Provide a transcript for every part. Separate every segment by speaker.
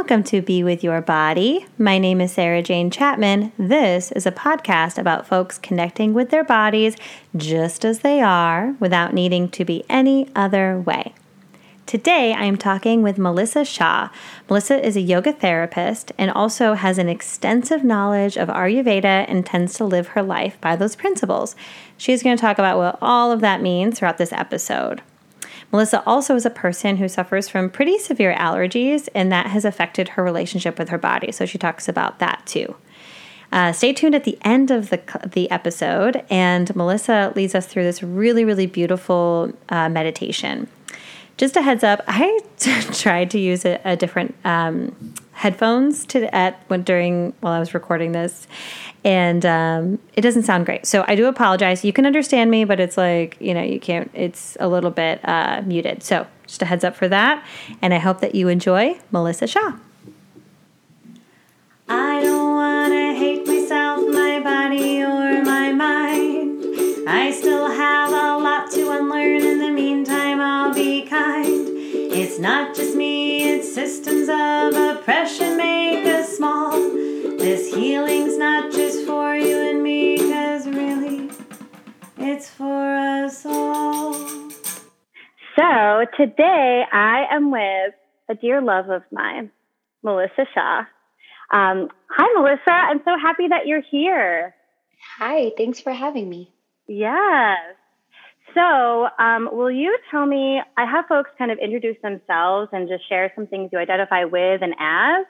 Speaker 1: Welcome to Be With Your Body. My name is Sarah Jane Chapman. This is a podcast about folks connecting with their bodies just as they are without needing to be any other way. Today, I am talking with Melissa Shaw. Melissa is a yoga therapist and also has an extensive knowledge of Ayurveda and tends to live her life by those principles. She's going to talk about what all of that means throughout this episode. Melissa also is a person who suffers from pretty severe allergies, and that has affected her relationship with her body. So she talks about that too. Uh, stay tuned at the end of the, the episode, and Melissa leads us through this really, really beautiful uh, meditation. Just a heads up, I tried to use a, a different um, headphones to at when during while I was recording this, and um, it doesn't sound great. So I do apologize. You can understand me, but it's like you know you can't. It's a little bit uh, muted. So just a heads up for that, and I hope that you enjoy Melissa Shaw. I don't wanna hate myself, my body, or my mind. I still have kind. It's not just me, it's systems of oppression make us small. This healing's not just for you and me, cause really, it's for us all.
Speaker 2: So today I am with a dear love of mine, Melissa Shaw. Um, hi, Melissa. I'm so happy that you're here.
Speaker 3: Hi, thanks for having me.
Speaker 2: Yes. So, um, will you tell me? I have folks kind of introduce themselves and just share some things you identify with and as,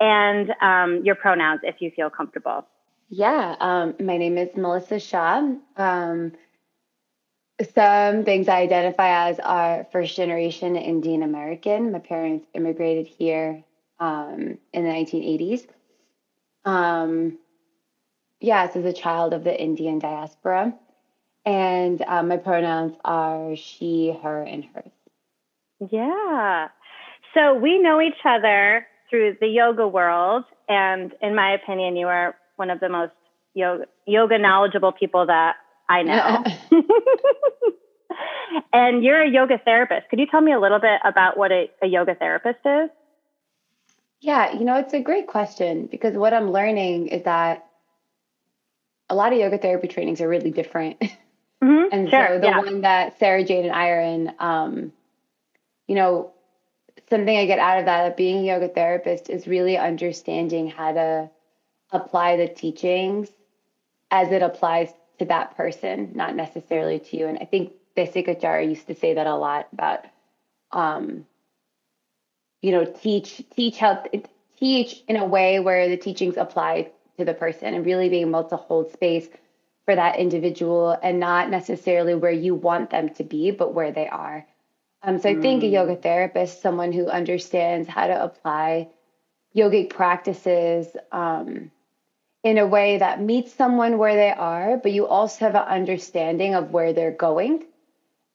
Speaker 2: and um, your pronouns if you feel comfortable.
Speaker 3: Yeah, um, my name is Melissa Shaw. Um, some things I identify as are first generation Indian American. My parents immigrated here um, in the 1980s. Um, yes, as a child of the Indian diaspora. And um, my pronouns are she, her, and hers.
Speaker 2: Yeah. So we know each other through the yoga world. And in my opinion, you are one of the most yoga, yoga knowledgeable people that I know. and you're a yoga therapist. Could you tell me a little bit about what a, a yoga therapist is?
Speaker 3: Yeah, you know, it's a great question because what I'm learning is that a lot of yoga therapy trainings are really different.
Speaker 2: Mm-hmm.
Speaker 3: and
Speaker 2: sure,
Speaker 3: so the
Speaker 2: yeah.
Speaker 3: one that Sarah Jane and I are in, um, you know, something I get out of that of being a yoga therapist is really understanding how to apply the teachings as it applies to that person, not necessarily to you. And I think Desikachar used to say that a lot about, um, you know, teach teach how teach in a way where the teachings apply to the person and really being able to hold space for that individual and not necessarily where you want them to be, but where they are. Um, so I think a yoga therapist, someone who understands how to apply yogic practices um, in a way that meets someone where they are, but you also have an understanding of where they're going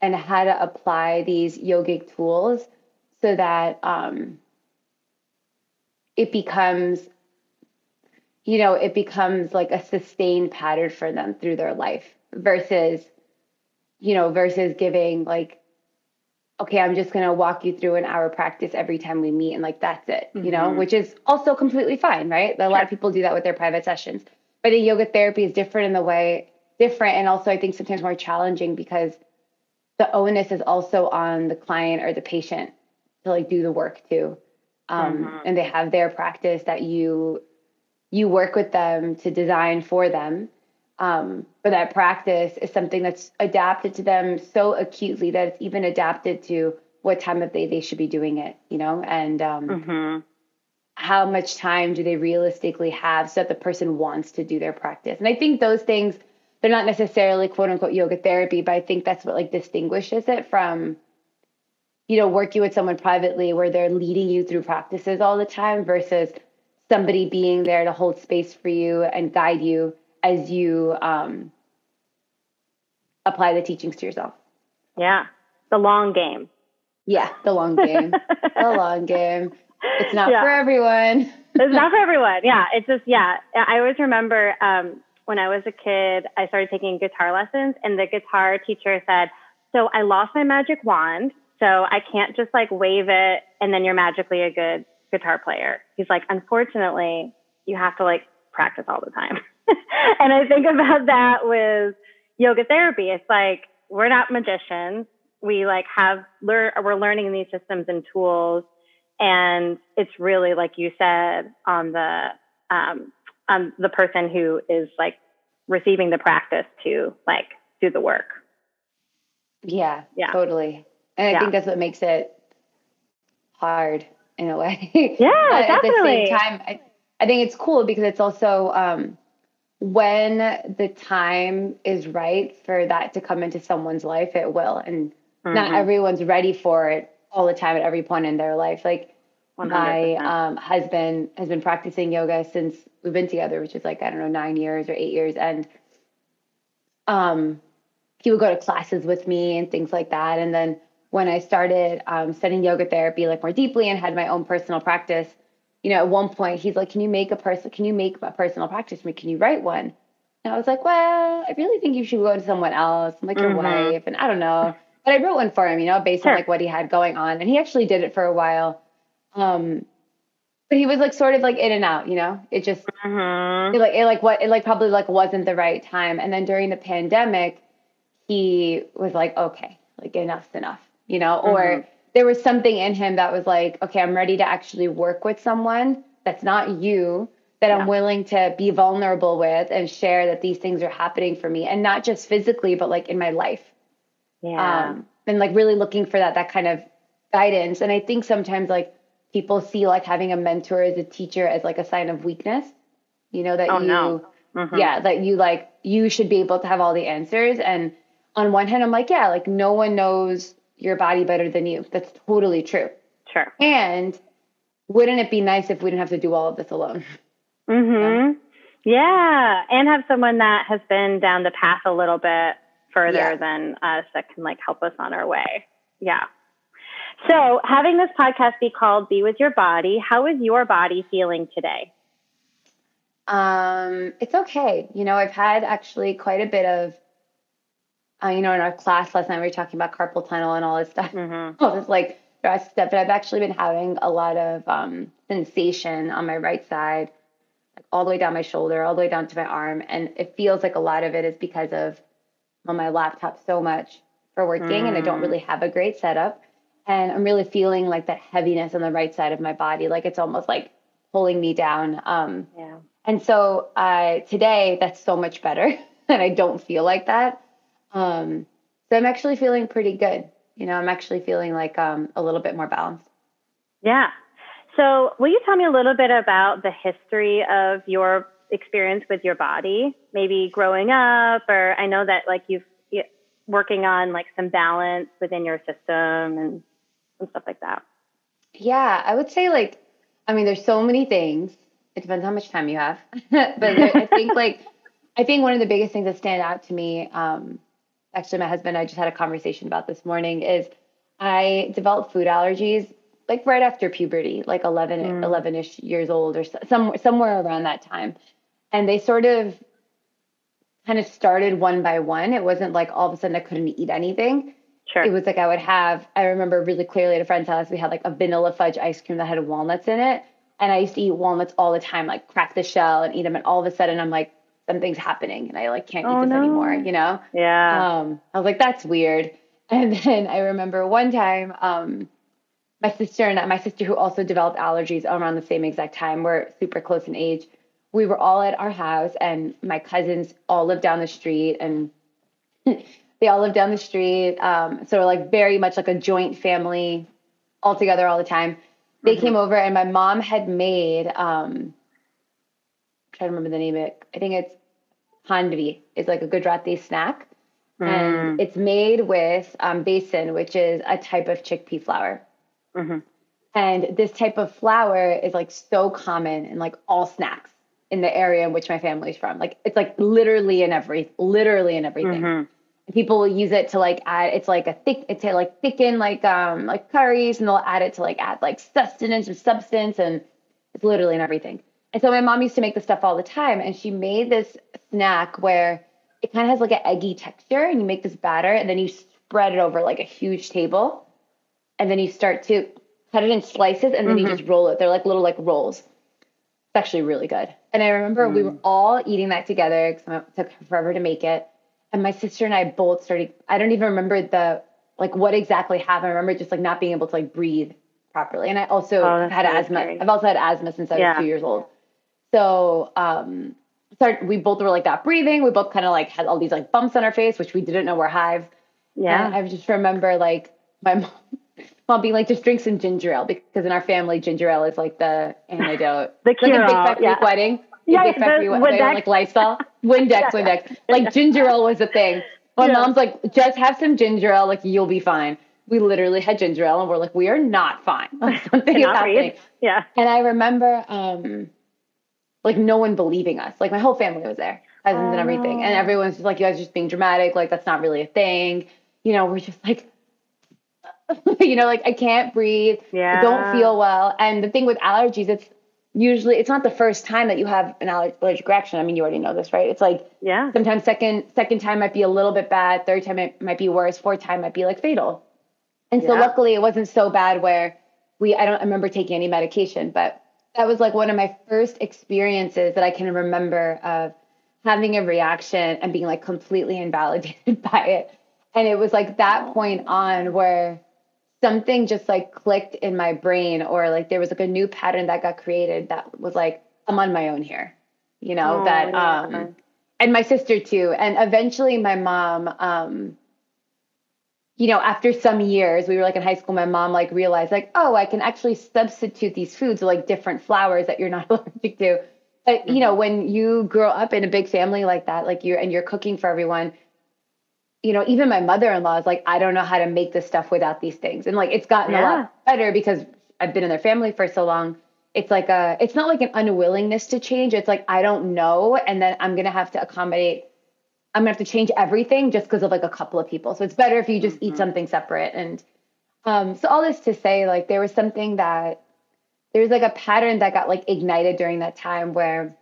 Speaker 3: and how to apply these yogic tools so that um, it becomes you know, it becomes like a sustained pattern for them through their life versus, you know, versus giving like, okay, I'm just going to walk you through an hour practice every time we meet and like that's it, mm-hmm. you know, which is also completely fine, right? A lot of people do that with their private sessions. But a yoga therapy is different in the way, different and also I think sometimes more challenging because the onus is also on the client or the patient to like do the work too. Um, mm-hmm. and they have their practice that you you work with them to design for them. Um, but that practice is something that's adapted to them so acutely that it's even adapted to what time of day they should be doing it, you know, and um,
Speaker 2: mm-hmm.
Speaker 3: how much time do they realistically have so that the person wants to do their practice. And I think those things, they're not necessarily quote unquote yoga therapy, but I think that's what like distinguishes it from, you know, working with someone privately where they're leading you through practices all the time versus somebody being there to hold space for you and guide you as you um, apply the teachings to yourself.
Speaker 2: Yeah, the long game.
Speaker 3: Yeah, the long game. the long game. It's not yeah. for everyone.
Speaker 2: it's not for everyone. Yeah, it's just yeah. I always remember um, when I was a kid, I started taking guitar lessons, and the guitar teacher said, "So I lost my magic wand, so I can't just like wave it, and then you're magically a good guitar player. He's like, unfortunately, you have to like practice all the time. and I think about that with yoga therapy. It's like we're not magicians. We like have learn we're learning these systems and tools, and it's really like you said on the um, on the person who is like receiving the practice to like do the work.
Speaker 3: Yeah, yeah, totally. And I yeah. think that's what makes it hard in a way.
Speaker 2: Yeah, at
Speaker 3: the same time, I, I think it's cool because it's also um, when the time is right for that to come into someone's life, it will. And mm-hmm. not everyone's ready for it all the time at every point in their life. Like 100%. my um, husband has been practicing yoga since we've been together, which is like, I don't know, nine years or eight years. And um, he would go to classes with me and things like that. And then when I started um, studying yoga therapy like more deeply and had my own personal practice, you know, at one point he's like, "Can you make a person? Can you make a personal practice for me? Can you write one?" And I was like, "Well, I really think you should go to someone else, like your mm-hmm. wife." And I don't know, but I wrote one for him, you know, based sure. on like what he had going on, and he actually did it for a while. Um, but he was like sort of like in and out, you know. It just mm-hmm. it, like it like what it like probably like wasn't the right time. And then during the pandemic, he was like, "Okay, like enough's enough," you know, mm-hmm. or there was something in him that was like, okay, I'm ready to actually work with someone that's not you, that yeah. I'm willing to be vulnerable with and share that these things are happening for me and not just physically, but like in my life.
Speaker 2: Yeah. Um,
Speaker 3: and like really looking for that, that kind of guidance. And I think sometimes like people see like having a mentor as a teacher as like a sign of weakness, you know, that
Speaker 2: oh,
Speaker 3: you,
Speaker 2: no. mm-hmm.
Speaker 3: yeah, that you like, you should be able to have all the answers. And on one hand, I'm like, yeah, like no one knows your body better than you. That's totally true.
Speaker 2: Sure.
Speaker 3: And wouldn't it be nice if we didn't have to do all of this alone?
Speaker 2: Mhm. Yeah, and have someone that has been down the path a little bit further yeah. than us that can like help us on our way. Yeah. So, having this podcast be called Be with Your Body, how is your body feeling today?
Speaker 3: Um, it's okay. You know, I've had actually quite a bit of uh, you know, in our class last night, we were talking about carpal tunnel and all this stuff. Mm-hmm. All this like rest stuff. But I've actually been having a lot of um, sensation on my right side, like all the way down my shoulder, all the way down to my arm. And it feels like a lot of it is because of on my laptop so much for working mm. and I don't really have a great setup. And I'm really feeling like that heaviness on the right side of my body, like it's almost like pulling me down. Um,
Speaker 2: yeah.
Speaker 3: And so uh, today, that's so much better. and I don't feel like that. Um, so I'm actually feeling pretty good. You know, I'm actually feeling like um, a little bit more balanced.
Speaker 2: Yeah. So, will you tell me a little bit about the history of your experience with your body? Maybe growing up, or I know that like you've working on like some balance within your system and, and stuff like that.
Speaker 3: Yeah, I would say like, I mean, there's so many things. It depends how much time you have, but I think like, I think one of the biggest things that stand out to me um, actually my husband and I just had a conversation about this morning is I developed food allergies like right after puberty, like 11, mm. 11ish years old or some, somewhere around that time. And they sort of kind of started one by one. It wasn't like all of a sudden I couldn't eat anything.
Speaker 2: Sure.
Speaker 3: It was like I would have, I remember really clearly at a friend's house, we had like a vanilla fudge ice cream that had walnuts in it. And I used to eat walnuts all the time, like crack the shell and eat them. And all of a sudden I'm like, something's happening and I like can't oh, eat this no. anymore, you know?
Speaker 2: Yeah.
Speaker 3: Um, I was like, that's weird. And then I remember one time, um, my sister and my sister who also developed allergies around the same exact time, we're super close in age. We were all at our house and my cousins all lived down the street and they all lived down the street. Um, so like very much like a joint family all together all the time. They mm-hmm. came over and my mom had made, um, trying to remember the name of it. I think it's Khandvi It's like a Gujarati snack. Mm. And it's made with um, besan, which is a type of chickpea flour. Mm-hmm. And this type of flour is like so common in like all snacks in the area in which my family's from. Like it's like literally in every, literally in everything. Mm-hmm. People use it to like add. It's like a thick. It's to like thicken like um like curries, and they'll add it to like add like sustenance or substance, and it's literally in everything. And so my mom used to make this stuff all the time, and she made this snack where it kind of has like an eggy texture, and you make this batter, and then you spread it over like a huge table, and then you start to cut it in slices, and then mm-hmm. you just roll it. They're like little like rolls. It's actually really good. And I remember mm. we were all eating that together because it took forever to make it. And my sister and I both started. I don't even remember the like what exactly happened. I remember just like not being able to like breathe properly. And I also oh, had asthma. Scary. I've also had asthma since I was two years old. So um, started, we both were like that breathing. We both kind of like had all these like bumps on our face, which we didn't know were hives. Yeah. And I just remember like my mom, mom being like, just drink some ginger ale because in our family, ginger ale is like the antidote.
Speaker 2: the cure
Speaker 3: like a big
Speaker 2: fat
Speaker 3: yeah. wedding. Yeah, big fat Greek wedding, like Lysol. Windex, yeah. Windex. Like ginger ale was a thing. My yeah. mom's like, just have some ginger ale, like you'll be fine. We literally had ginger ale and we're like, we are not fine. Like, something is happening.
Speaker 2: Yeah.
Speaker 3: And I remember um like no one believing us. Like my whole family was there, cousins and everything. And oh. everyone's just like, you guys are just being dramatic, like that's not really a thing. You know, we're just like you know, like I can't breathe. Yeah. I don't feel well. And the thing with allergies, it's usually it's not the first time that you have an allergic reaction. I mean, you already know this, right? It's like
Speaker 2: yeah.
Speaker 3: Sometimes second second time might be a little bit bad. Third time it might be worse. Fourth time might be like fatal. And so yeah. luckily it wasn't so bad where we I don't remember taking any medication, but that was like one of my first experiences that I can remember of having a reaction and being like completely invalidated by it. And it was like that point on where something just like clicked in my brain or like there was like a new pattern that got created that was like i'm on my own here you know oh, that yeah. um and my sister too and eventually my mom um you know after some years we were like in high school my mom like realized like oh i can actually substitute these foods with like different flours that you're not allergic to but mm-hmm. you know when you grow up in a big family like that like you're and you're cooking for everyone you know, even my mother-in-law is like, I don't know how to make this stuff without these things. And like, it's gotten yeah. a lot better because I've been in their family for so long. It's like a, it's not like an unwillingness to change. It's like, I don't know. And then I'm going to have to accommodate, I'm gonna have to change everything just because of like a couple of people. So it's better if you just mm-hmm. eat something separate. And um, so all this to say, like, there was something that, there was like a pattern that got like ignited during that time where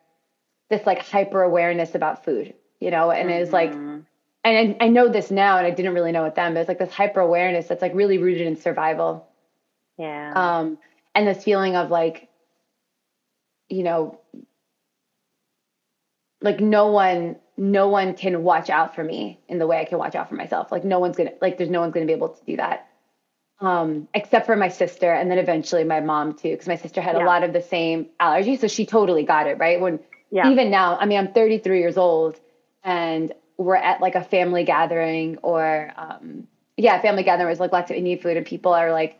Speaker 3: this like hyper awareness about food, you know, and mm-hmm. it was like, mm-hmm and I, I, know this now, and I didn't really know it then, but it's like this hyper awareness that's like really rooted in survival.
Speaker 2: Yeah.
Speaker 3: Um, and this feeling of like, you know, like no one, no one can watch out for me in the way I can watch out for myself. Like no one's gonna, like there's no one's gonna be able to do that, um, except for my sister, and then eventually my mom too, because my sister had yeah. a lot of the same allergies, so she totally got it right. When yeah. even now, I mean, I'm 33 years old, and we're at like a family gathering or um, yeah, family gathering was like lots of Indian food and people are like,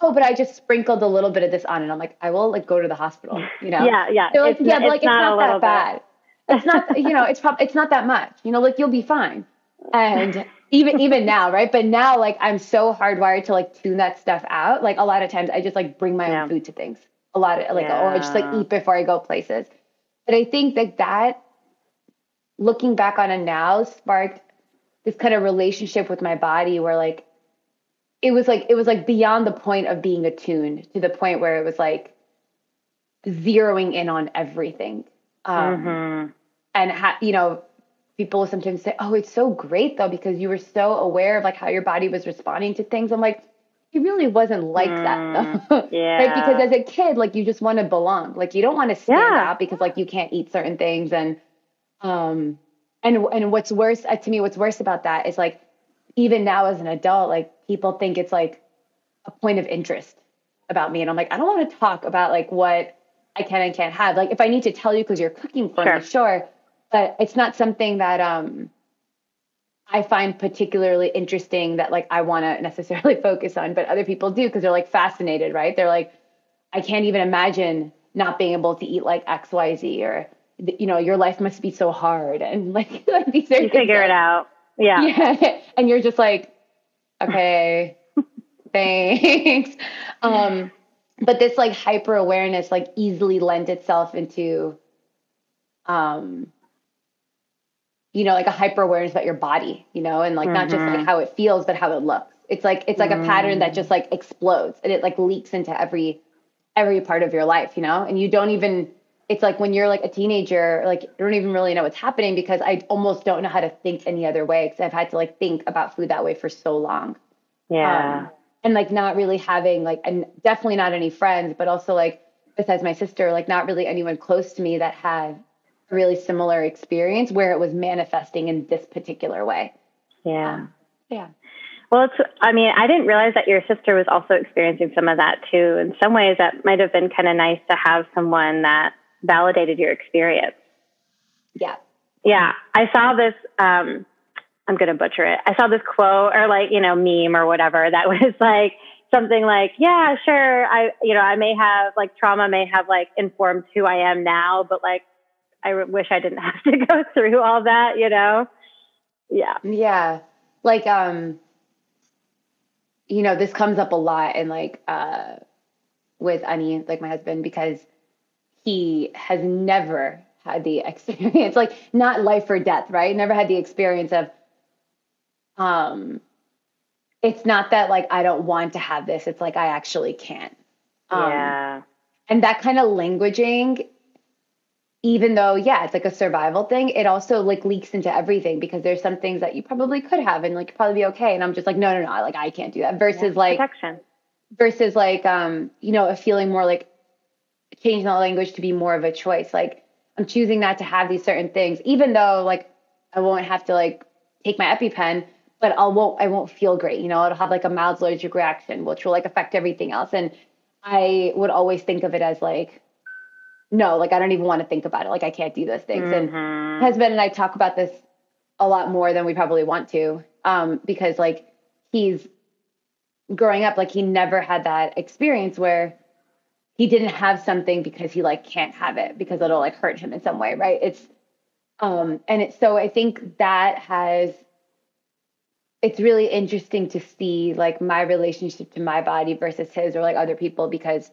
Speaker 3: oh, but I just sprinkled a little bit of this on and I'm like, I will like go to the hospital, you know?
Speaker 2: yeah, yeah.
Speaker 3: They're like, it's, yeah, but like it's not, not that bad. It's not, you know, it's probably it's not that much, you know, like you'll be fine. And even even now, right? But now like I'm so hardwired to like tune that stuff out. Like a lot of times I just like bring my yeah. own food to things. A lot of like yeah. or I just like eat before I go places. But I think that that looking back on it now sparked this kind of relationship with my body where like it was like it was like beyond the point of being attuned to the point where it was like zeroing in on everything um, mm-hmm. And ha- you know people sometimes say oh it's so great though because you were so aware of like how your body was responding to things. I'm like it really wasn't like mm, that though
Speaker 2: yeah.
Speaker 3: Right because as a kid like you just want to belong. Like you don't want to stand yeah. out because like you can't eat certain things. And um, and and what's worse uh, to me, what's worse about that is like even now as an adult, like people think it's like a point of interest about me, and I'm like, I don't want to talk about like what I can and can't have. Like if I need to tell you because you're cooking for sure. me, sure, but it's not something that um I find particularly interesting that like I want to necessarily focus on, but other people do because they're like fascinated, right? They're like, I can't even imagine not being able to eat like X, Y, Z, or you know, your life must be so hard. And like, like these
Speaker 2: are you figure it out. Yeah.
Speaker 3: Yeah. And you're just like, okay, thanks. Um, but this like hyper awareness like easily lends itself into um you know like a hyper awareness about your body you know and like mm-hmm. not just like mm-hmm. how it feels but how it looks it's like it's like mm. a pattern that just like explodes and it like leaks into every every part of your life you know and you don't even it's like when you're like a teenager, like you don't even really know what's happening because I almost don't know how to think any other way because I've had to like think about food that way for so long.
Speaker 2: Yeah. Um,
Speaker 3: and like not really having like and definitely not any friends, but also like besides my sister, like not really anyone close to me that had really similar experience where it was manifesting in this particular way.
Speaker 2: Yeah.
Speaker 3: Um, yeah.
Speaker 2: Well, it's, I mean, I didn't realize that your sister was also experiencing some of that too. In some ways, that might have been kind of nice to have someone that validated your experience.
Speaker 3: Yeah.
Speaker 2: Yeah. I saw this, um, I'm going to butcher it. I saw this quote or like, you know, meme or whatever that was like something like, yeah, sure. I, you know, I may have like trauma may have like informed who I am now, but like, I wish I didn't have to go through all that, you know? Yeah.
Speaker 3: Yeah. Like, um, you know, this comes up a lot and like uh with Ani, like my husband, because he has never had the experience, like not life or death, right? Never had the experience of um it's not that like I don't want to have this, it's like I actually can't.
Speaker 2: Um, yeah.
Speaker 3: And that kind of languaging even though yeah it's like a survival thing it also like leaks into everything because there's some things that you probably could have and like probably be okay. And i'm just like no no no like i can't do that. Versus yeah, like
Speaker 2: protection.
Speaker 3: versus like um you know a feeling more like changing the language to be more of a choice. Like i'm choosing not to have these certain things even though like i won't have to like take my epipen but i won't i won't feel great. You know it'll have like a mild allergic reaction which will like affect everything else. And i would always think of it as like no, like I don't even want to think about it. Like I can't do those things. Mm-hmm. And husband and I talk about this a lot more than we probably want to, um, because like he's growing up, like he never had that experience where he didn't have something because he like can't have it because it'll like hurt him in some way, right? It's um, and it's so I think that has it's really interesting to see like my relationship to my body versus his or like other people because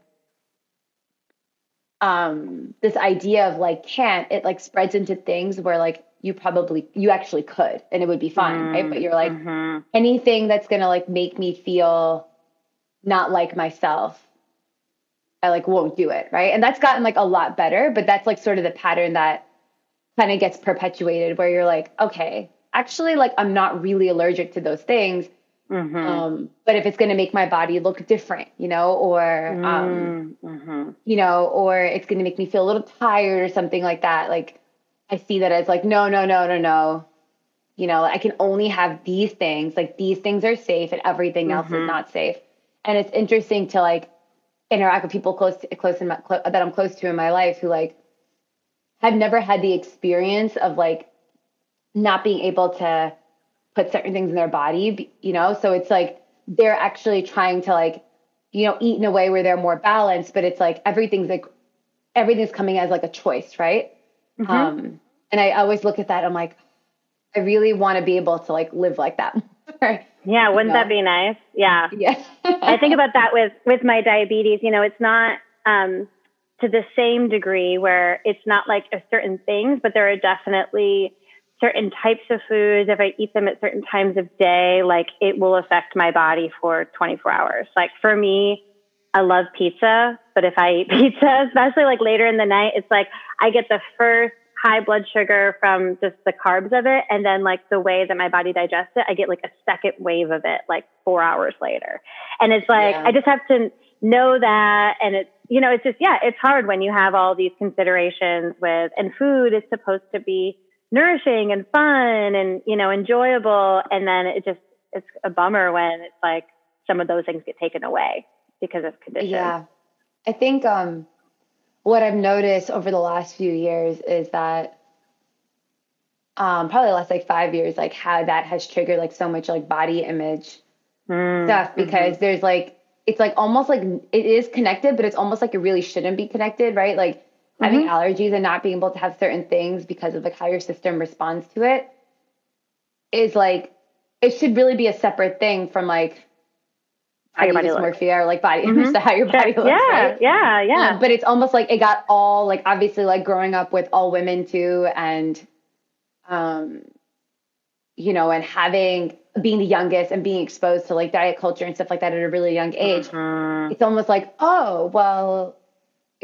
Speaker 3: um this idea of like can't it like spreads into things where like you probably you actually could and it would be fine mm, right? But you're like mm-hmm. anything that's gonna like make me feel not like myself i like won't do it right? And that's gotten like a lot better but that's like sort of the pattern that kind of gets perpetuated where you're like okay actually like i'm not really allergic to those things Mm-hmm. Um, but if it's going to make my body look different, you know, or, um, mm-hmm. you know, or it's going to make me feel a little tired or something like that, like I see that as like, no, no, no, no, no. You know, I can only have these things. Like these things are safe and everything else mm-hmm. is not safe. And it's interesting to like interact with people close to, close in my, close, that I'm close to in my life who like have never had the experience of like not being able to put certain things in their body, you know? So it's like they're actually trying to like, you know, eat in a way where they're more balanced, but it's like everything's like everything's coming as like a choice, right? Mm-hmm. Um, and I always look at that, I'm like, I really want to be able to like live like that.
Speaker 2: yeah, wouldn't you know? that be nice? Yeah.
Speaker 3: Yeah.
Speaker 2: I think about that with with my diabetes, you know, it's not um to the same degree where it's not like a certain things, but there are definitely certain types of foods, if I eat them at certain times of day, like it will affect my body for 24 hours. Like for me, I love pizza, but if I eat pizza, especially like later in the night, it's like I get the first high blood sugar from just the carbs of it. And then like the way that my body digests it, I get like a second wave of it like four hours later. And it's like, yeah. I just have to know that. And it's, you know, it's just, yeah, it's hard when you have all these considerations with, and food is supposed to be nourishing and fun and you know enjoyable and then it just it's a bummer when it's like some of those things get taken away because of conditions
Speaker 3: yeah i think um what i've noticed over the last few years is that um probably the last like five years like how that has triggered like so much like body image mm, stuff mm-hmm. because mm-hmm. there's like it's like almost like it is connected but it's almost like it really shouldn't be connected right like having mm-hmm. allergies and not being able to have certain things because of like how your system responds to it is like it should really be a separate thing from like
Speaker 2: how your body dysmorphia
Speaker 3: or like body mm-hmm. image to how your body looks.
Speaker 2: Yeah,
Speaker 3: right?
Speaker 2: yeah, yeah.
Speaker 3: Um, but it's almost like it got all like obviously like growing up with all women too, and um, you know, and having being the youngest and being exposed to like diet culture and stuff like that at a really young age, mm-hmm. it's almost like oh well,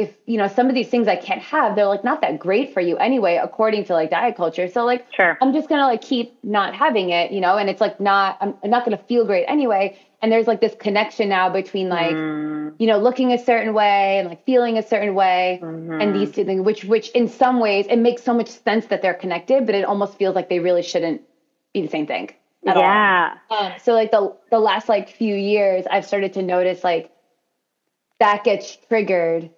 Speaker 3: if you know some of these things I can't have, they're like not that great for you anyway, according to like diet culture. So like,
Speaker 2: sure.
Speaker 3: I'm just gonna like keep not having it, you know, and it's like not I'm, I'm not gonna feel great anyway. And there's like this connection now between like mm. you know looking a certain way and like feeling a certain way, mm-hmm. and these two things, which which in some ways it makes so much sense that they're connected, but it almost feels like they really shouldn't be the same thing.
Speaker 2: yeah.
Speaker 3: Um, so like the the last like few years, I've started to notice like that gets triggered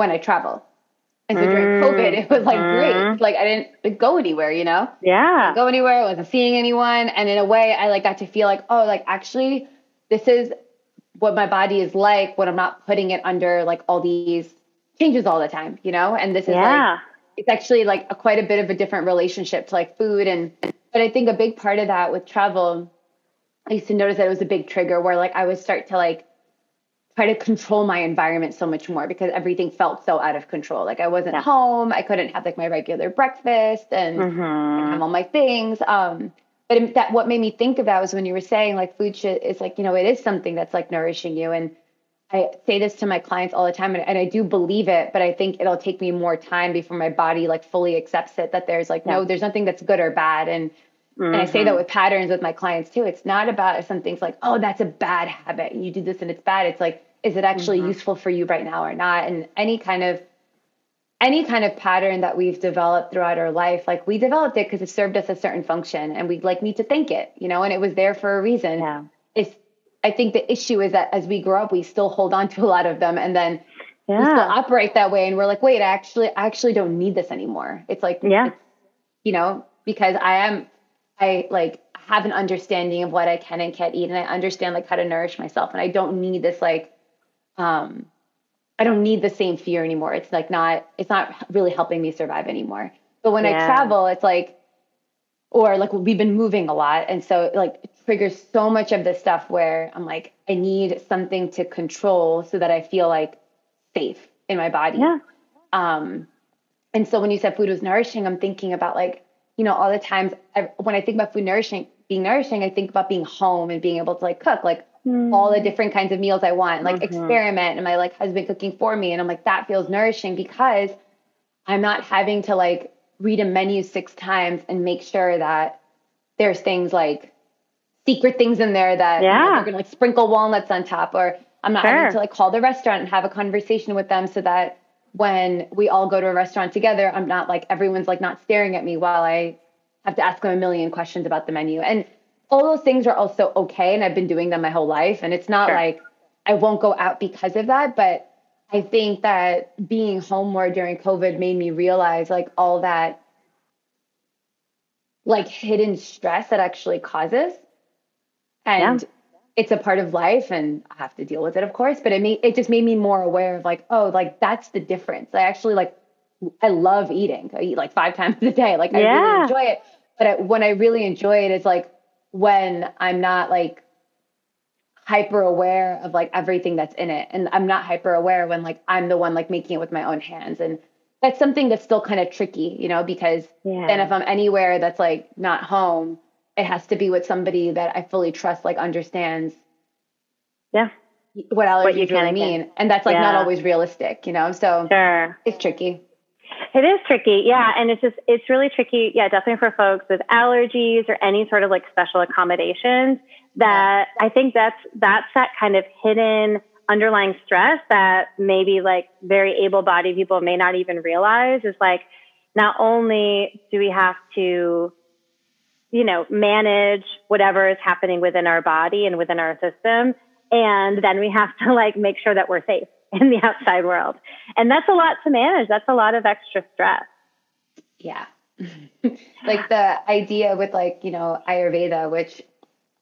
Speaker 3: when I travel. And so during COVID, it was like great. Mm-hmm. Like I didn't go anywhere, you know?
Speaker 2: Yeah.
Speaker 3: go anywhere. I wasn't seeing anyone. And in a way, I like got to feel like, oh, like actually, this is what my body is like when I'm not putting it under like all these changes all the time, you know? And this is yeah. like, it's actually like a, quite a bit of a different relationship to like food. And, but I think a big part of that with travel, I used to notice that it was a big trigger where like I would start to like try to control my environment so much more because everything felt so out of control. Like I wasn't yeah. home, I couldn't have like my regular breakfast and, mm-hmm. and all my things. Um, but that what made me think of that was when you were saying like food shit is like you know it is something that's like nourishing you and I say this to my clients all the time and, and, I do believe it, but I think it'll take me more time before my body like fully accepts it that there's like, yeah. no, there's nothing that's good or bad. And mm-hmm. and I say that mm-hmm. with patterns with my clients too. It's not about if something's like, oh, that's a bad habit. You do this and it's bad. It's like, is it actually mm-hmm. useful for you right now or not and any kind of any kind of pattern that we've developed throughout our life like we developed it because it served us a certain function and we like need to thank it you know and it was there for a reason
Speaker 2: yeah.
Speaker 3: it's i think the issue is that as we grow up we still hold on to a lot of them and then yeah. we still operate that way and we're like wait I actually I actually don't need this anymore it's like
Speaker 2: yeah
Speaker 3: it's, you know because i am i like have an understanding of what i can and can't eat and i understand like how to nourish myself and i don't need this like um, I don't need the same fear anymore. It's like not, it's not really helping me survive anymore. But when yeah. I travel, it's like, or like we've been moving a lot. And so it like it triggers so much of this stuff where I'm like, I need something to control so that I feel like safe in my body.
Speaker 2: Yeah.
Speaker 3: Um, and so when you said food was nourishing, I'm thinking about like, you know, all the times I, when I think about food nourishing, being nourishing, I think about being home and being able to like cook. Like mm. all the different kinds of meals I want, like mm-hmm. experiment and my like husband cooking for me. And I'm like, that feels nourishing because I'm not having to like read a menu six times and make sure that there's things like secret things in there that
Speaker 2: yeah.
Speaker 3: you know, they're gonna like sprinkle walnuts on top or I'm not sure. having to like call the restaurant and have a conversation with them so that when we all go to a restaurant together, I'm not like everyone's like not staring at me while I have to ask them a million questions about the menu. And all those things are also okay and I've been doing them my whole life and it's not sure. like I won't go out because of that but I think that being home more during COVID made me realize like all that like hidden stress that actually causes and yeah. it's a part of life and I have to deal with it of course but it made it just made me more aware of like oh like that's the difference I actually like I love eating I eat like five times a day like I
Speaker 2: yeah.
Speaker 3: really enjoy it but I, when I really enjoy it is like when I'm not like hyper aware of like everything that's in it. And I'm not hyper aware when like I'm the one like making it with my own hands. And that's something that's still kind of tricky, you know, because yeah. then if I'm anywhere that's like not home, it has to be with somebody that I fully trust, like understands.
Speaker 2: Yeah.
Speaker 3: What allergies what you really mean. And that's like yeah. not always realistic, you know? So
Speaker 2: sure.
Speaker 3: it's tricky.
Speaker 2: It is tricky. Yeah. And it's just, it's really tricky. Yeah. Definitely for folks with allergies or any sort of like special accommodations that I think that's, that's that kind of hidden underlying stress that maybe like very able bodied people may not even realize is like, not only do we have to, you know, manage whatever is happening within our body and within our system, and then we have to like make sure that we're safe in the outside world. And that's a lot to manage. That's a lot of extra stress.
Speaker 3: Yeah. like the idea with like, you know, Ayurveda, which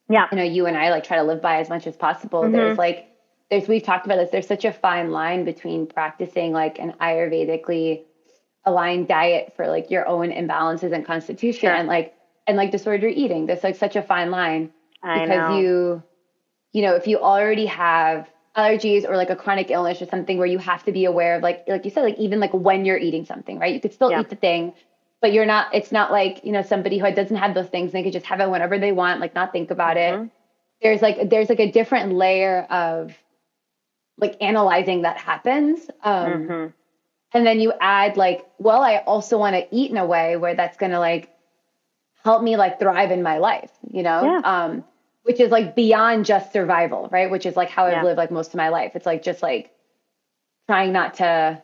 Speaker 2: yeah,
Speaker 3: you know, you and I like try to live by as much as possible. Mm-hmm. There's like there's we've talked about this, there's such a fine line between practicing like an Ayurvedically aligned diet for like your own imbalances and constitution sure. and like and like disordered eating. There's like such a fine line
Speaker 2: I
Speaker 3: because
Speaker 2: know.
Speaker 3: you you know, if you already have allergies or like a chronic illness or something where you have to be aware of like like you said like even like when you're eating something right you could still yeah. eat the thing but you're not it's not like you know somebody who doesn't have those things they could just have it whenever they want like not think about mm-hmm. it there's like there's like a different layer of like analyzing that happens um mm-hmm. And then you add like, well, I also want to eat in a way where that's going to like help me like thrive in my life, you know?
Speaker 2: Yeah.
Speaker 3: Um, which is like beyond just survival, right? Which is like how
Speaker 2: Yeah.
Speaker 3: I've lived like most of my life. It's like just like trying not to,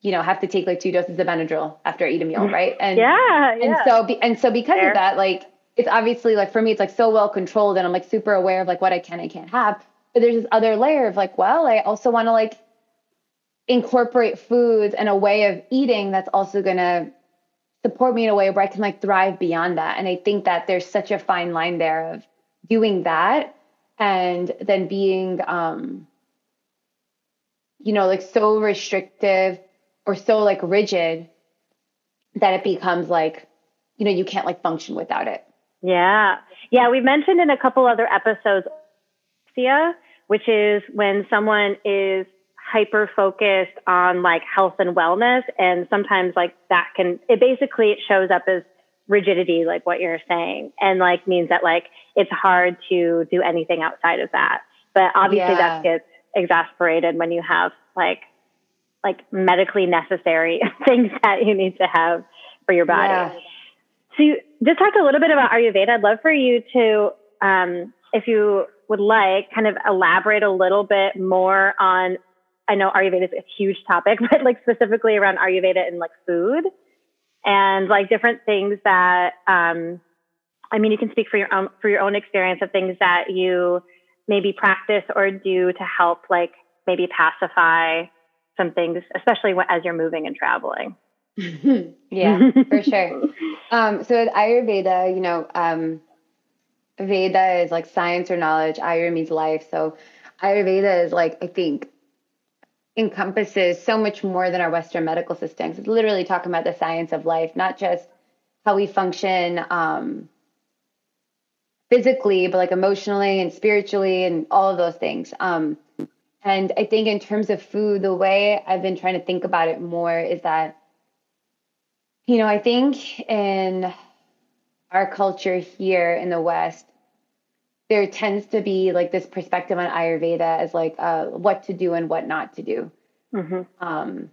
Speaker 3: you know, have to take like two doses of Benadryl after I eat a meal, mm-hmm. right? And
Speaker 2: Yeah,
Speaker 3: and
Speaker 2: yeah.
Speaker 3: so be, and so because
Speaker 2: Fair.
Speaker 3: of that, like it's obviously like for me, it's like so well controlled, and I'm like super aware of like what I can and can't have. But there's this other layer of like, well, I also want to like incorporate foods and a way of eating that's also gonna support me in a way where I can like thrive beyond that. And I think that there's such a fine line there of doing that and then being um you know like so restrictive or so like rigid that it becomes like you know you can't like function without it
Speaker 2: Yeah. Yeah. We've mentioned in a couple other episodes, which is when someone is hyper focused on like health and wellness. And sometimes like that can, it basically, it shows up as rigidity, like what you're saying, and like means that like it's hard to do anything outside of that. But obviously
Speaker 3: Yeah.
Speaker 2: that gets exasperated when you have like, like medically necessary things that you need to have for your body.
Speaker 3: Yeah.
Speaker 2: So you just talked a little bit about Ayurveda. I'd love for you to, um, if you would like, kind of elaborate a little bit more on. I know Ayurveda is a huge topic, but like specifically around Ayurveda and like food and like different things that. Um, I mean, you can speak for your own for your own experience of things that you maybe practice or do to help, like maybe pacify some things, especially as you're moving and traveling.
Speaker 3: yeah for sure um so with ayurveda you know um veda is like science or knowledge ayur means life so ayurveda is like i think encompasses so much more than our western medical systems. It's literally talking about the science of life not just how we function um physically but like emotionally and spiritually and all of those things. Um and i think in terms of food the way i've been trying to think about it more is that you know, I think in our culture here in the West, there tends to be like this perspective on Ayurveda as like uh, what to do and what not to do.
Speaker 2: hmm
Speaker 3: Um,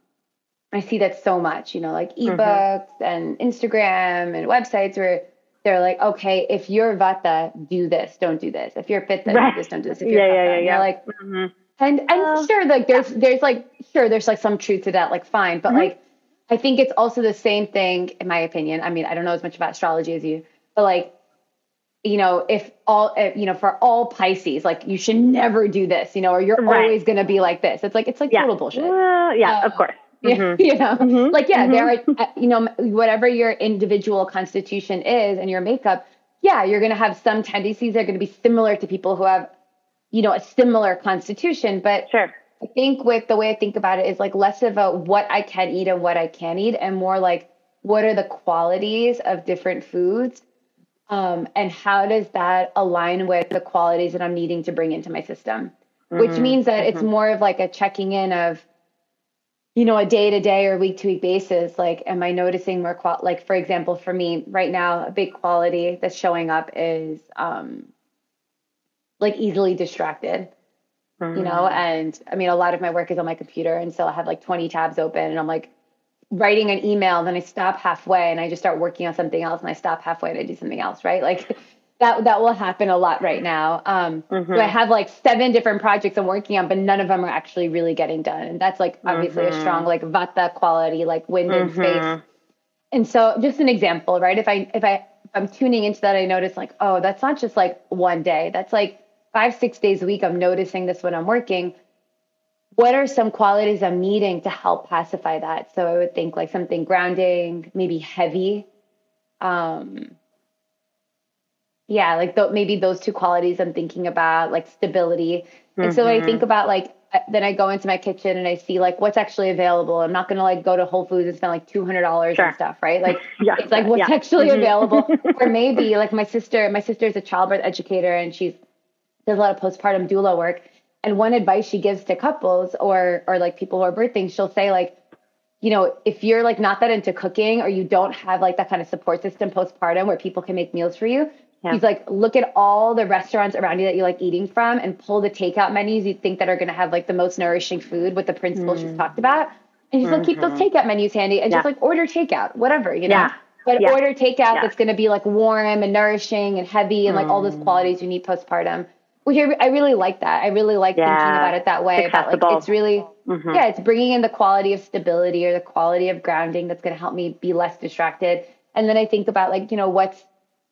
Speaker 3: I see that so much, you know, like
Speaker 2: Mhm.
Speaker 3: ebooks and Instagram and websites where they're like, okay, if you're Vata, do this, don't do this. If you're Pitta,
Speaker 2: Right.
Speaker 3: do this, don't do this. If you're
Speaker 2: Yeah, yeah, yeah, yeah.
Speaker 3: like,
Speaker 2: hmm
Speaker 3: and and
Speaker 2: Well,
Speaker 3: sure, like there's there's like sure there's like some truth to that, like fine, but
Speaker 2: Mhm.
Speaker 3: like I think it's also the same thing in my opinion. I mean, I don't know as much about astrology as you, but like you know, if all if, you know for all Pisces, like you should never do this, you know, or you're
Speaker 2: Right.
Speaker 3: always gonna be like this. It's like it's like
Speaker 2: Yeah.
Speaker 3: total bullshit.
Speaker 2: Well, yeah,
Speaker 3: Uh,
Speaker 2: of course.
Speaker 3: Yeah,
Speaker 2: Mhm.
Speaker 3: you know,
Speaker 2: Mhm.
Speaker 3: like yeah,
Speaker 2: Mhm.
Speaker 3: there are uh, you know whatever your individual constitution is and your makeup, yeah, you're gonna have some tendencies that are gonna be similar to people who have you know a similar constitution, but
Speaker 2: Sure.
Speaker 3: I think with the way I think about it is like less of a what I can eat and what I can't eat, and more like what are the qualities of different foods, um, and how does that align with the qualities that I'm needing to bring into my system. Which
Speaker 2: Mhm.
Speaker 3: means that it's more of like a checking in of, you know, a day to day or week to week basis. Like, am I noticing more qual? Like, for example, for me right now, a big quality that's showing up is um, like easily distracted you know and i mean a lot of my work is on my computer and so i have like 20 tabs open and i'm like writing an email then i stop halfway and i just start working on something else and i stop halfway and i do something else right like that that will happen a lot right now um
Speaker 2: Mhm.
Speaker 3: so i have like seven different projects i'm working on but none of them are actually really getting done and that's like obviously a
Speaker 2: Mhm.
Speaker 3: strong like vata quality like wind and space and so just an example, right? If I if I if I'm tuning into that, I notice like, oh, that's not just like one day. That's like five, six days a week. I'm noticing this when I'm working. What are some qualities I'm needing to help pacify that? So I would think like something grounding, maybe heavy. Um yeah, like th- maybe those two qualities I'm thinking about, like stability. And so I
Speaker 2: Mhm.
Speaker 3: think about like then I go into my kitchen and I see like what's actually available. I'm not gonna like go to Whole Foods and spend like two hundred dollars
Speaker 2: Sure.
Speaker 3: and stuff, right? Like
Speaker 2: Yeah.
Speaker 3: it's like what's
Speaker 2: yeah.
Speaker 3: actually
Speaker 2: Mhm.
Speaker 3: available. or maybe like my sister, my sister is a childbirth educator and she's does a lot of postpartum doula work. And one advice she gives to couples or or like people who are birthing, she'll say like, you know, if you're like not that into cooking or you don't have like that kind of support system postpartum where people can make meals for you,
Speaker 2: Yeah.
Speaker 3: He's like, look at all the restaurants around you that you like eating from and pull the takeout menus you think that are going to have like the most nourishing food with the principles she's talked mm. about. and just like keep those mm-hmm. takeout menus handy and
Speaker 2: Yeah.
Speaker 3: just like order takeout, whatever, you know.
Speaker 2: Yeah.
Speaker 3: But order takeout that's going to be like warm and nourishing and heavy and like all those mm. qualities you need postpartum. Which I, I really like that. I really like thinking about it that way. About like it's really
Speaker 2: Mhm.
Speaker 3: yeah, it's bringing in the quality of stability or the quality of grounding that's going to help me be less distracted. And then I think about like you know what's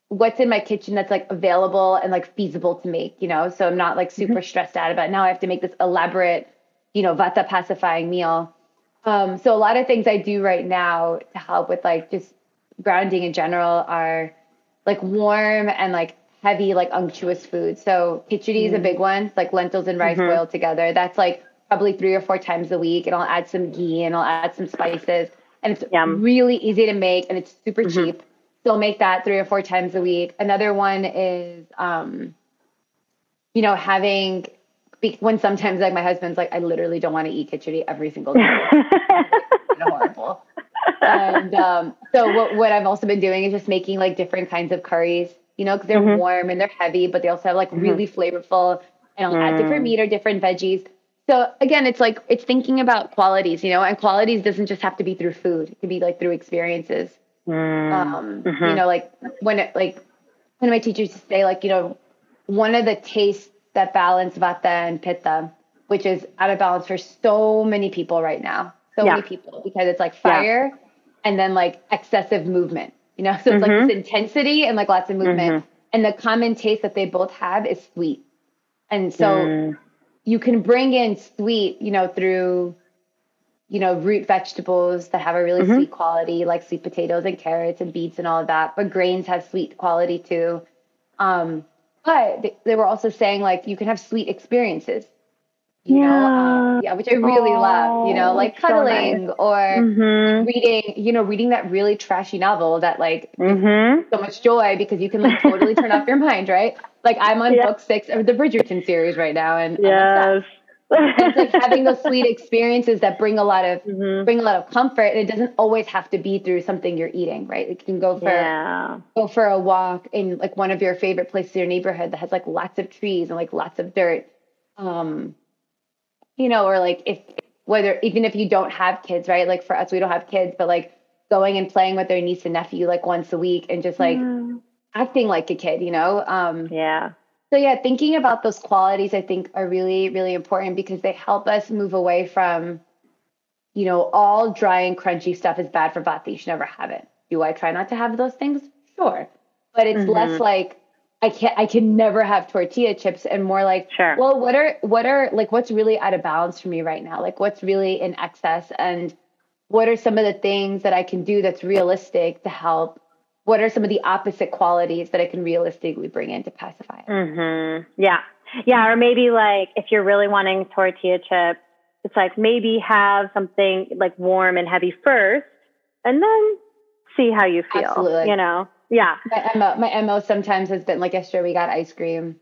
Speaker 3: what's in my kitchen that's like available and like feasible to make. You know, so I'm not like super stressed out about now I have to make this elaborate you know vata pacifying meal. Um, so a lot of things I do right now to help with like just grounding in general are like warm and like heavy like unctuous food. So khichdi is a big one. It's like lentils and rice boiled together. That's like probably three or four times a week, and I'll add some ghee and I'll add some spices, and it's
Speaker 2: Yum.
Speaker 3: really easy to make and it's super cheap. So I'll make that three or four times a week. Another one is, um, you know, having when sometimes like my husband's like, I literally don't want to eat khichdi every single day. horrible. And um, so what what I've also been doing is just making like different kinds of curries, you know, because they're
Speaker 2: Mm-hmm.
Speaker 3: warm and they're heavy, but they also have like really flavorful, and I'll add
Speaker 2: Mm.
Speaker 3: different meat or different veggies. So again, it's like it's thinking about qualities, you know, and qualities doesn't just have to be through food; it can be like through experiences.
Speaker 2: Mm.
Speaker 3: Um,
Speaker 2: Mm-hmm.
Speaker 3: You know, like when it like one of my teachers say, like you know, one of the tastes that balance vata and pitta, which is out of balance for so many people right now, so
Speaker 2: Yeah.
Speaker 3: many people because it's like fire and then like excessive movement. You know, so it's
Speaker 2: Mm-hmm.
Speaker 3: like this intensity and like lots of movement. And the common taste that they both have is sweet. And so
Speaker 2: Mm.
Speaker 3: you can bring in sweet, you know, through, you know, root vegetables that have a really sweet quality, like sweet potatoes and carrots and beets and all of that. But grains have sweet quality too. Um, but they, they were also saying like you can have sweet experiences. You know, um, yeah, which I really love. You know,
Speaker 2: Oh,
Speaker 3: like
Speaker 2: so
Speaker 3: cuddling or
Speaker 2: Mhm.
Speaker 3: reading. You know, reading that really trashy novel that like
Speaker 2: Mhm.
Speaker 3: so much joy because you can like totally turn off your mind, right? Like I'm on
Speaker 2: Yeah.
Speaker 3: book six of the Bridgerton series right now, and
Speaker 2: Yes.
Speaker 3: it's like having those sweet experiences that bring a lot of
Speaker 2: Mhm.
Speaker 3: bring a lot of comfort, and it doesn't always have to be through something you're eating, right? It can go for
Speaker 2: Yeah.
Speaker 3: go for a walk in like one of your favorite places in your neighborhood that has like lots of trees and like lots of dirt. Um, you know, or like if whether even if you don't have kids, right? Like for us, we don't have kids, but like going and playing with their niece and nephew like once a week and just like
Speaker 2: Mm.
Speaker 3: acting like a kid, you know? Um,
Speaker 2: Yeah.
Speaker 3: so yeah, thinking about those qualities I think are really, really important because they help us move away from, you know, all dry and crunchy stuff is bad for vata. You should never have it. Do I try not to have those things? Sure. But it's less like I can't I can never have tortilla chips and more like
Speaker 2: Sure.
Speaker 3: well what are what are like what's really out of balance for me right now? Like what's really in excess and what are some of the things that I can do that's realistic to help? What are some of the opposite qualities that I can realistically bring in to pacify it?
Speaker 2: mm-hmm. Yeah. Yeah, or maybe like if you're really wanting tortilla chips, it's like maybe have something like warm and heavy first and then see how you feel,
Speaker 3: Absolutely.
Speaker 2: you know. Yeah.
Speaker 3: My MO, my MO sometimes has been like yesterday we got ice cream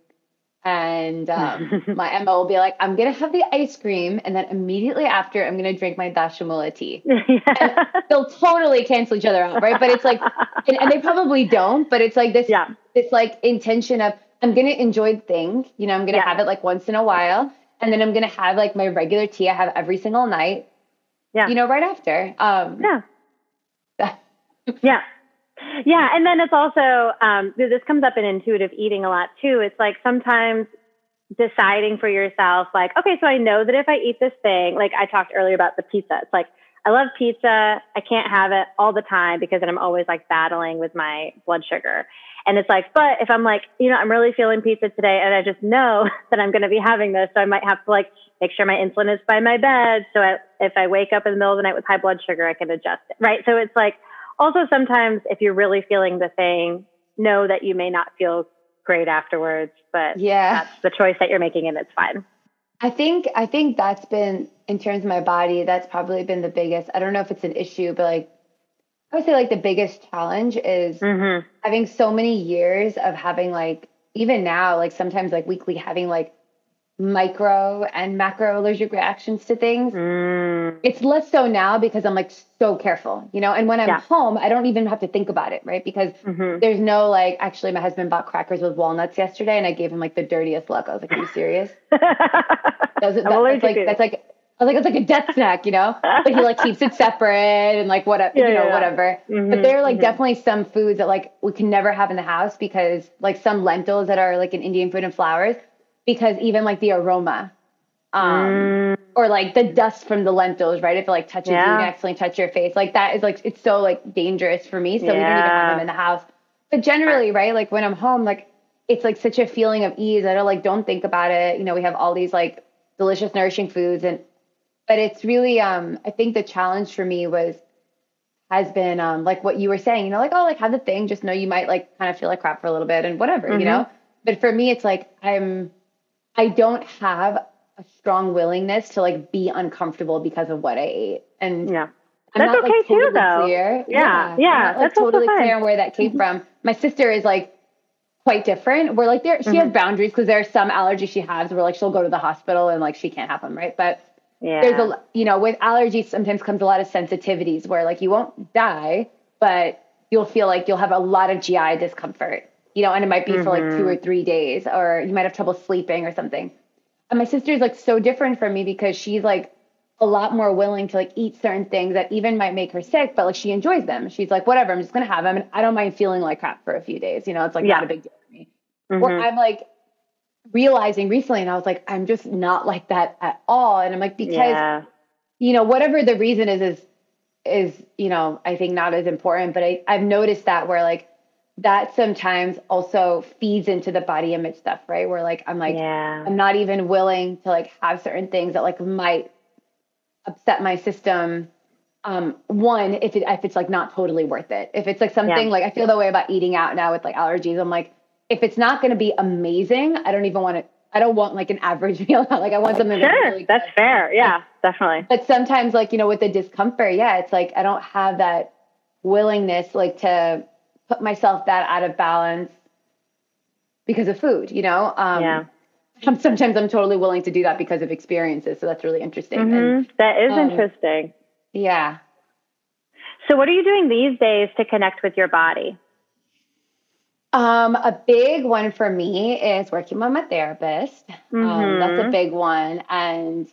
Speaker 3: and um, my MO will be like, I'm going to have the ice cream and then immediately after I'm going to drink my Dashamula tea.
Speaker 2: yeah.
Speaker 3: They'll totally cancel each other out, right? But it's like, and, and they probably don't, but it's like this,
Speaker 2: Yeah.
Speaker 3: this like intention of I'm going to enjoy the thing, you know, I'm going to
Speaker 2: Yeah.
Speaker 3: have it like once in a while. And then I'm going to have like my regular tea I have every single night,
Speaker 2: Yeah.
Speaker 3: you know, right after. Um,
Speaker 2: Yeah. Yeah. Yeah. And then it's also, um, this comes up in intuitive eating a lot too. It's like sometimes deciding for yourself, like, okay, so I know that if I eat this thing, like I talked earlier about the pizza, it's like, I love pizza. I can't have it all the time because then I'm always like battling with my blood sugar. And it's like, but if I'm like, you know, I'm really feeling pizza today and I just know that I'm going to be having this. So I might have to like make sure my insulin is by my bed. So I, if I wake up in the middle of the night with high blood sugar, I can adjust it. Right. So it's like also sometimes if you're really feeling the thing, know that you may not feel great afterwards, but
Speaker 3: yeah.
Speaker 2: that's the choice that you're making and it's fine.
Speaker 3: I think I think that's been in terms of my body, that's probably been the biggest. I don't know if it's an issue, but like I would say like the biggest challenge is
Speaker 2: Mm-hmm.
Speaker 3: having so many years of having like even now, like sometimes like weekly having like micro and macro allergic reactions to things.
Speaker 2: Mm.
Speaker 3: It's less so now because I'm like so careful, you know. And when I'm
Speaker 2: Yeah.
Speaker 3: home, I don't even have to think about it, right? Because
Speaker 2: Mhm.
Speaker 3: there's no like. Actually, my husband bought crackers with walnuts yesterday, and I gave him like the dirtiest look. I was like, "Are you serious?" That's,
Speaker 2: I'm
Speaker 3: that- that's like that's like I was like, it's like a death snack, you know? But he like keeps it separate and like whatever,
Speaker 2: Yeah,
Speaker 3: you know,
Speaker 2: yeah,
Speaker 3: whatever.
Speaker 2: Mhm,
Speaker 3: But there are like
Speaker 2: mhm.
Speaker 3: definitely some foods that like we can never have in the house because like some lentils that are like an Indian food and flours, because even like the aroma, um,
Speaker 2: Mm,
Speaker 3: or like the dust from the lentils, right? If it like touches you
Speaker 2: Yeah.
Speaker 3: and accidentally touch your face, like that is like it's so like dangerous for me. So we don't even have them in the house. But generally, right? Like when I'm home, like it's like such a feeling of ease. I don't like don't think about it. You know, we have all these like delicious, nourishing foods, and but it's really um I think the challenge for me was has been um like what you were saying. You know, like oh, like have the thing. Just know you might like kind of feel like crap for a little bit and whatever.
Speaker 2: Mhm.
Speaker 3: You know. But for me, it's like I'm I don't have a strong willingness to like be uncomfortable because of what I ate. And
Speaker 2: yeah.
Speaker 3: I'm
Speaker 2: That's
Speaker 3: not like
Speaker 2: okay, too, though.
Speaker 3: clear.
Speaker 2: Yeah,
Speaker 3: I'm
Speaker 2: yeah,
Speaker 3: not, like
Speaker 2: that's
Speaker 3: totally clear on where that came from. My sister is like quite different. We're like there she has
Speaker 2: Mhm.
Speaker 3: boundaries because there are some allergies she has where like she'll go to the hospital and like she can't have them, right? But
Speaker 2: Yeah.
Speaker 3: there's a you know with allergies sometimes comes a lot of sensitivities where like you won't die but you'll feel like you'll have a lot of gi discomfort you know and it might be for like
Speaker 2: Mm-hmm.
Speaker 3: two or three days or you might have trouble sleeping or something and my sister's like so different from me because she's like a lot more willing to like eat certain things that even might make her sick but like she enjoys them she's like whatever i'm just gonna have them and i don't mind feeling like crap for a few days you know it's like
Speaker 2: Yeah.
Speaker 3: not a big deal for me where
Speaker 2: Mhm.
Speaker 3: I'm like realizing recently, and I was like, I'm just not like that at all. And I'm like, because
Speaker 2: yeah.
Speaker 3: you know, whatever the reason is, is is you know, I think not as important. But I I've noticed that where like that sometimes also feeds into the body image stuff, right? Where like I'm like
Speaker 2: yeah.
Speaker 3: I'm not even willing to like have certain things that like might upset my system. Um, one, if it if it's like not totally worth it. If it's like something
Speaker 2: Yeah.
Speaker 3: like I feel that way about eating out now with like allergies. I'm like, if it's not going to be amazing, I don't even want it. I don't want like an average meal. like I want something that's
Speaker 2: Sure.
Speaker 3: really
Speaker 2: That's fair. Yeah, definitely.
Speaker 3: But sometimes, like you know, with the discomfort, yeah, it's like I don't have that willingness, like to put myself that out of balance because of food. You know, um,
Speaker 2: Yeah.
Speaker 3: Sometimes I'm totally willing to do that because of experiences. So that's really interesting. And
Speaker 2: Mhm. That is
Speaker 3: um,
Speaker 2: interesting.
Speaker 3: yeah,
Speaker 2: So, what are you doing these days to connect with your body?
Speaker 3: um, a big one for me is working with my therapist. Um, that's a big one, and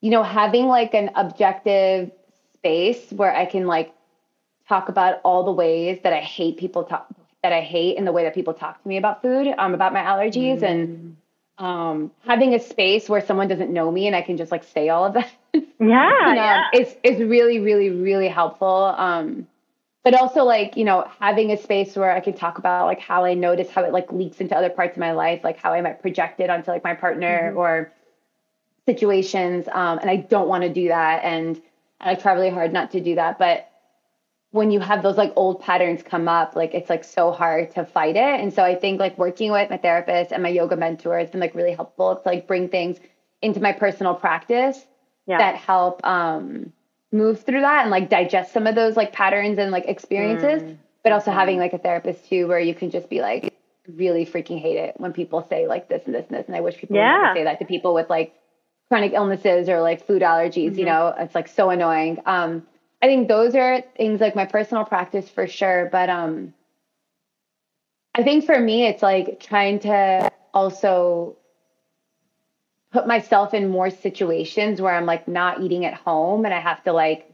Speaker 3: you know, having like an objective space where I can like talk about all the ways that I hate people talk that I hate in the way that people talk to me about food, um, about my allergies, and um, having a space where someone doesn't know me and I can just like say all of that.
Speaker 2: Yeah,
Speaker 3: you know,
Speaker 2: yeah.
Speaker 3: it's it's really, really, really helpful. Um, but also like you know having a space where I can talk about like how I notice how it like leaks into other parts of my life, like how I might project it onto like my partner or situations. Um, and I don't want to do that, and I try really hard not to do that. But when you have those like old patterns come up, like it's like so hard to fight it. And so I think like working with my therapist and my yoga mentor has been like really helpful to like bring things into my personal practice
Speaker 2: yeah.
Speaker 3: that help um move through that and like digest some of those like patterns and like experiences
Speaker 2: Mm.
Speaker 3: but also having like a therapist too where you can just be like really freaking hate it when people say like this and this and this and i wish people would
Speaker 2: Yeah.
Speaker 3: never say that to people with like chronic illnesses or like food allergies you
Speaker 2: Mhm.
Speaker 3: know it's like so annoying um i think those are things like my personal practice for sure but um i think for me it's like trying to also put myself in more situations where I'm like not eating at home and I have to like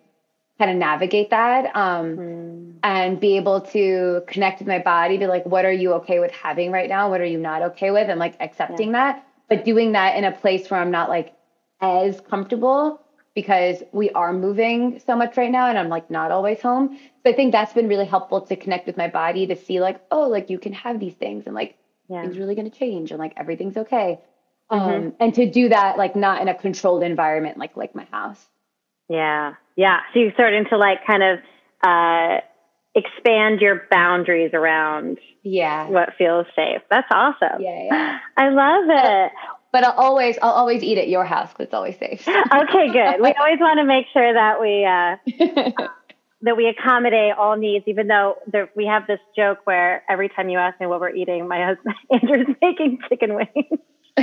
Speaker 3: kind of navigate that um,
Speaker 2: Mm.
Speaker 3: and be able to connect with my body, be like, what are you okay with having right now? What are you not okay with? And like accepting that, but doing that in a place where I'm not like as comfortable because we are moving so much right now and I'm like not always home. So I think that's been really helpful to connect with my body to see like, oh, like you can have these things and like
Speaker 2: Yeah.
Speaker 3: things really going to change and like everything's okay.
Speaker 2: Mhm.
Speaker 3: Um, and to do that like not in a controlled environment like like my house.
Speaker 2: Yeah. Yeah. So you're starting to like kind of uh, expand your boundaries around
Speaker 3: Yeah.
Speaker 2: what feels safe. That's awesome.
Speaker 3: Yeah, yeah.
Speaker 2: I love it.
Speaker 3: But I'll always I'll always eat at your house because it's always safe.
Speaker 2: Okay, good. We always want to make sure that we uh, that we accommodate all needs, even though there, we have this joke where every time you ask me what we're eating, my husband Andrew's making chicken wings.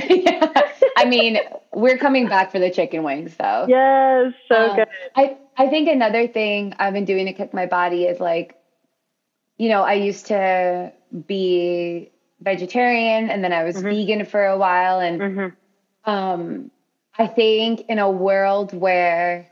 Speaker 3: yeah. I mean, we're coming back for the chicken wings though.
Speaker 2: Yes, so
Speaker 3: Um,
Speaker 2: good.
Speaker 3: I I think another thing I've been doing to cook my body is like, you know, I used to be vegetarian and then I was
Speaker 2: Mhm.
Speaker 3: vegan for a while and
Speaker 2: hmm
Speaker 3: um I think in a world where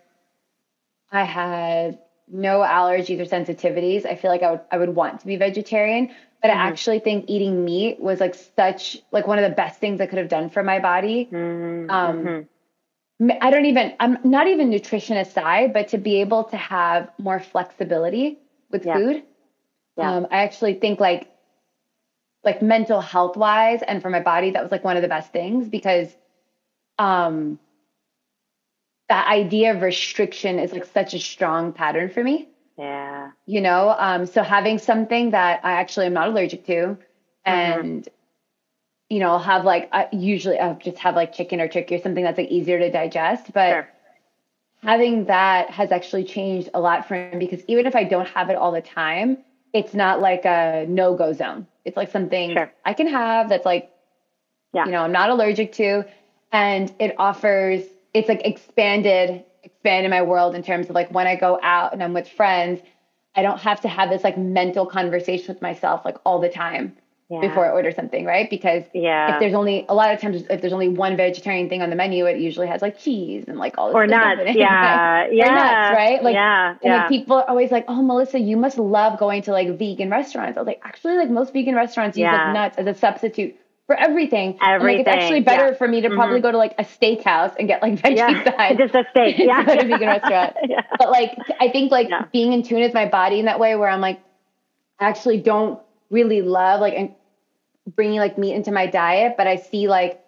Speaker 3: I had no allergies or sensitivities, I feel like I would I would want to be vegetarian. But mm-hmm. I actually think eating meat was like such like one of the best things I could have done for my body. Mm-hmm. Um, mm-hmm. I don't even I'm not even nutrition aside, but to be able to have more flexibility with yeah. food. Yeah. Um, I actually think like like mental health wise and for my body that was like one of the best things because um that idea of restriction is like such a strong pattern for me.
Speaker 2: Yeah.
Speaker 3: You know, um, so having something that I actually am not allergic to mm-hmm. and, mm-hmm. you know, I'll have like, I usually I'll just have like chicken or turkey or something that's like easier to digest. But sure. having that has actually changed a lot for me because even if I don't have it all the time, it's not like a no go zone. It's like something sure. I can have that's like, yeah. you know, I'm not allergic to. And it offers it's like expanded expanded my world in terms of like when I go out and I'm with friends, I don't have to have this like mental conversation with myself like all the time yeah. before I order something, right? Because yeah. if there's only a lot of times if there's only one vegetarian thing on the menu, it usually has like cheese and like all this
Speaker 2: or nuts, yeah,
Speaker 3: yeah, or nuts, right? Like,
Speaker 2: yeah,
Speaker 3: and like people are always like, "Oh, Melissa, you must love going to like vegan restaurants." I was like, actually, like most vegan restaurants use like nuts as a substitute for everything.
Speaker 2: Everything.
Speaker 3: like, it's actually better yeah. for me to probably mm-hmm. go to like a steakhouse and get like veggie
Speaker 2: yeah.
Speaker 3: side.
Speaker 2: Just a steak. Yeah.
Speaker 3: go to a vegan restaurant. yeah. But like, I think like yeah. being in tune with my body in that way where I'm like, I actually don't really love like bringing like meat into my diet, but I see like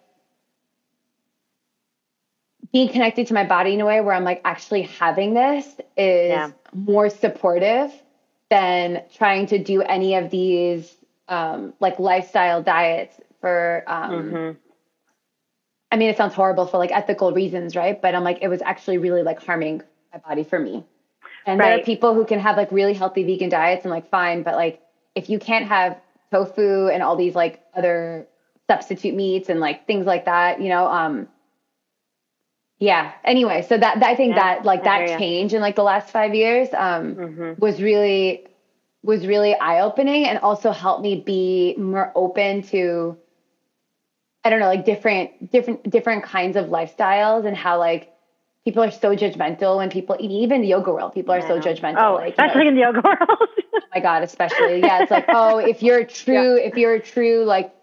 Speaker 3: being connected to my body in a way where I'm like actually having this is yeah. more supportive than trying to do any of these um, like lifestyle diets for um mm-hmm. I mean it sounds horrible for like ethical reasons, right? But I'm like it was actually really like harming my body for me. And right. there are people who can have like really healthy vegan diets and like fine, but like if you can't have tofu and all these like other substitute meats and like things like that, you know, um yeah. Anyway, so that, that I think yeah, that like that change in like the last 5 years um mm-hmm. was really was really eye opening and also helped me be more open to I don't know, like different, different, different kinds of lifestyles and how like people are so judgmental when people eat even the yoga world, people are so judgmental.
Speaker 2: Oh, like, especially know, in the yoga world.
Speaker 3: oh my God, especially. Yeah. It's like, oh, if you're a true, yeah. if you're a true, like,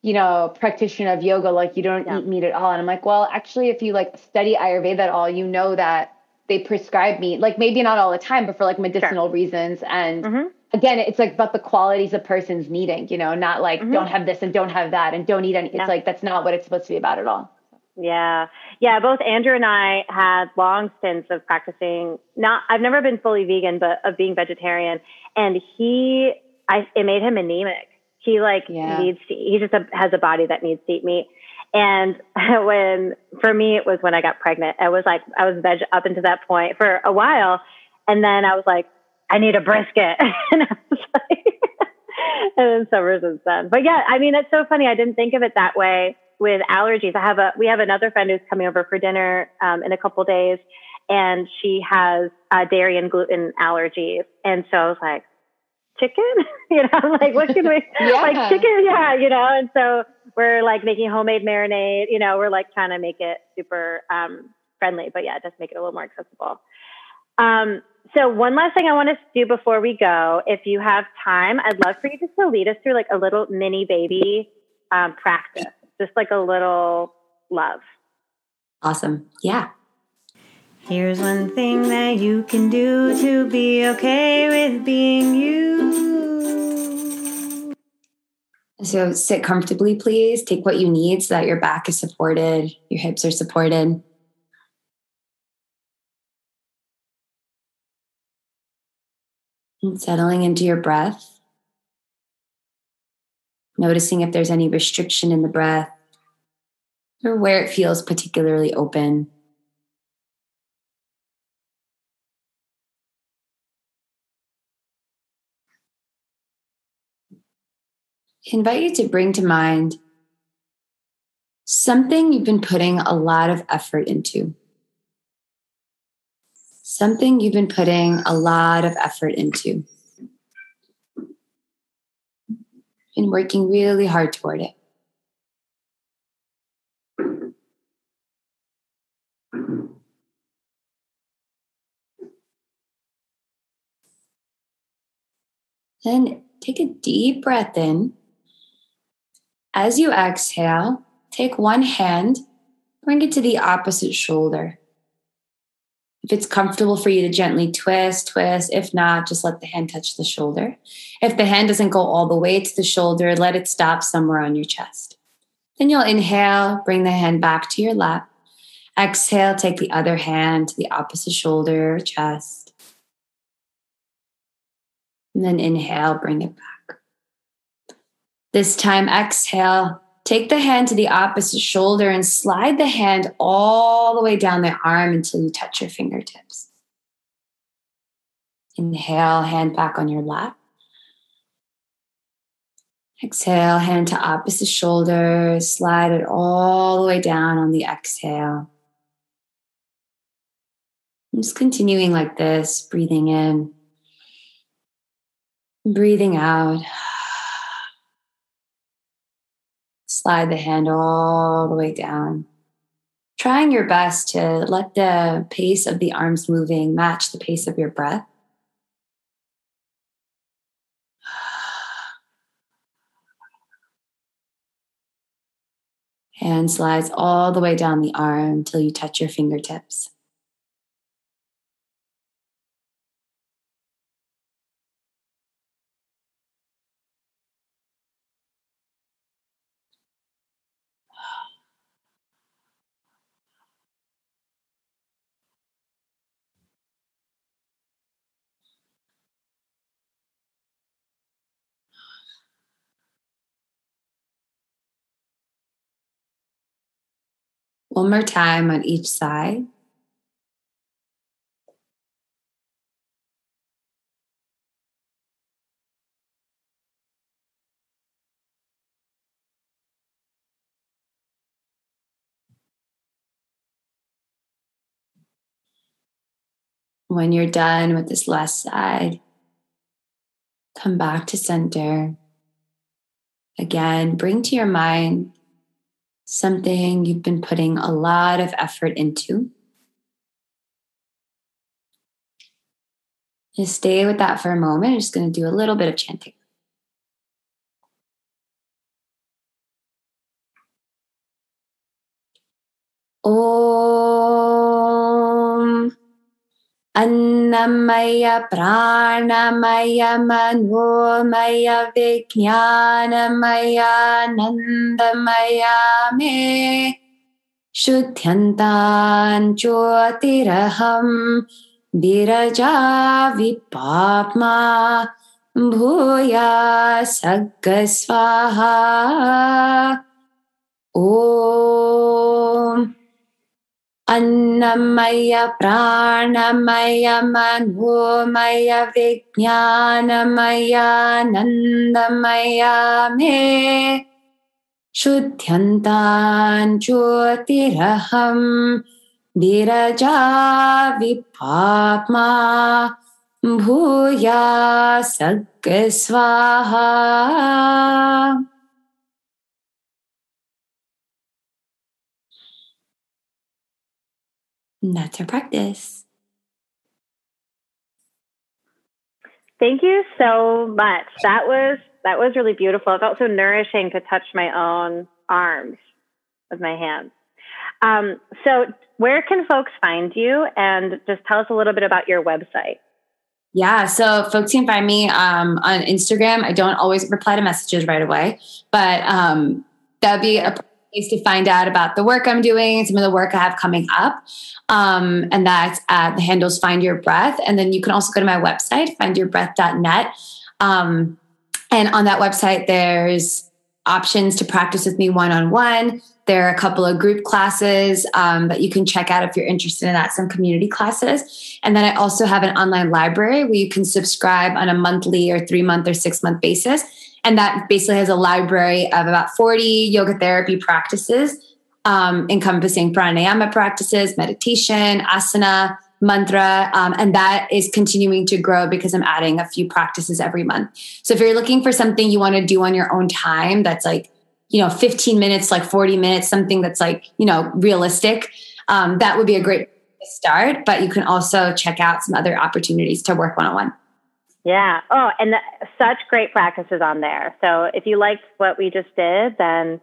Speaker 3: you know, practitioner of yoga, like you don't yeah. eat meat at all. And I'm like, well, actually, if you like study Ayurveda at all, you know that they prescribe meat, like maybe not all the time, but for like medicinal sure. reasons. And mm-hmm again, it's like about the qualities a person's needing, you know, not like mm-hmm. don't have this and don't have that and don't eat any. Yeah. It's like that's not what it's supposed to be about at all.
Speaker 2: Yeah. Yeah. Both Andrew and I had long stints of practicing not, I've never been fully vegan, but of being vegetarian. And he, I, it made him anemic. He like yeah. needs to, he just a, has a body that needs to eat meat. And when, for me, it was when I got pregnant. I was like, I was veg up until that point for a while. And then I was like, I need a brisket. and I was like, and then summer since then. But yeah, I mean, it's so funny. I didn't think of it that way with allergies. I have a, we have another friend who's coming over for dinner um, in a couple days and she has uh, dairy and gluten allergies. And so I was like, chicken, you know, like what can we, yeah. like chicken, yeah, you know, and so we're like making homemade marinade, you know, we're like trying to make it super um, friendly, but yeah, just make it a little more accessible. Um, so one last thing I want to do before we go, if you have time, I'd love for you just to lead us through like a little mini baby um, practice, just like a little love.
Speaker 4: Awesome. Yeah. Here's one thing that you can do to be okay with being you. So sit comfortably, please. Take what you need so that your back is supported, your hips are supported. And settling into your breath. Noticing if there's any restriction in the breath or where it feels particularly open. Invite you to bring to mind something you've been putting a lot of effort into something you've been putting a lot of effort into. and working really hard toward it.
Speaker 3: Then take a deep breath in. As you exhale, take one hand, bring it to the opposite shoulder. If it's comfortable for you to gently twist, twist. If not, just let the hand touch the shoulder. If the hand doesn't go all the way to the shoulder, let it stop somewhere on your chest. Then you'll inhale, bring the hand back to your lap. Exhale, take the other hand to the opposite shoulder, chest. And then inhale, bring it back. This time, exhale, take the hand to the opposite shoulder and slide the hand all the way down the arm until you touch your fingertips. Inhale, hand back on your lap. Exhale, hand to opposite shoulder, slide it all the way down on the exhale. Just continuing like this, breathing in, breathing out. Slide the hand all the way down. Trying your best to let the pace of the arms moving match the pace of your breath. Hand slides all the way down the arm until you touch your fingertips. One more time on each side. When you're done with this last side, come back to center. Again, bring to your mind something you've been putting a lot of effort into. Just stay with that for a moment. I'm just going to do a little bit of chanting. Om अन्नमय प्राणमय मनोमय विज्ञानमयानन्दमया मे शुद्ध्यन्तान् ज्योतिरहं विरजा विपाप्मा भूया सग्गस्वाहा ॐ अन्नमय प्राणमय मनोमय विज्ञानमयानन्दमया मे शुद्ध्यन्तान् ज्योतिरहं विरजा विपाप्मा भूया सग्स्वाहा And that's our practice.
Speaker 2: Thank you so much. That was that was really beautiful. It felt so nourishing to touch my own arms with my hands. Um, so, where can folks find you? And just tell us a little bit about your website.
Speaker 3: Yeah, so folks can find me um, on Instagram. I don't always reply to messages right away, but um, that would be a place to find out about the work I'm doing, some of the work I have coming up. Um, and that's at the handles Find Your Breath. And then you can also go to my website, findyourbreath.net. Um, and on that website, there's options to practice with me one on one. There are a couple of group classes um, that you can check out if you're interested in that, some community classes. And then I also have an online library where you can subscribe on a monthly or three month or six month basis and that basically has a library of about 40 yoga therapy practices, um, encompassing pranayama practices, meditation, asana, mantra. Um, and that is continuing to grow because I'm adding a few practices every month. So if you're looking for something you want to do on your own time, that's like, you know, 15 minutes, like 40 minutes, something that's like, you know, realistic, um, that would be a great start. But you can also check out some other opportunities to work one on one.
Speaker 2: Yeah. Oh, and the, such great practices on there. So if you liked what we just did, then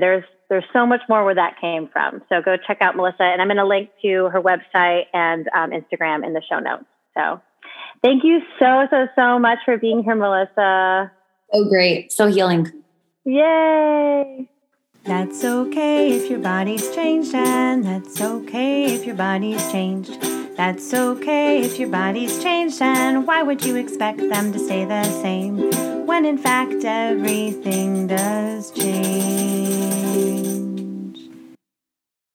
Speaker 2: there's there's so much more where that came from. So go check out Melissa, and I'm going to link to her website and um, Instagram in the show notes. So thank you so so so much for being here, Melissa.
Speaker 4: So great, so healing.
Speaker 2: Yay!
Speaker 1: That's okay if your body's changed, and that's okay if your body's changed. That's okay if your body's changed, and why would you expect them to stay the same when in fact everything does change?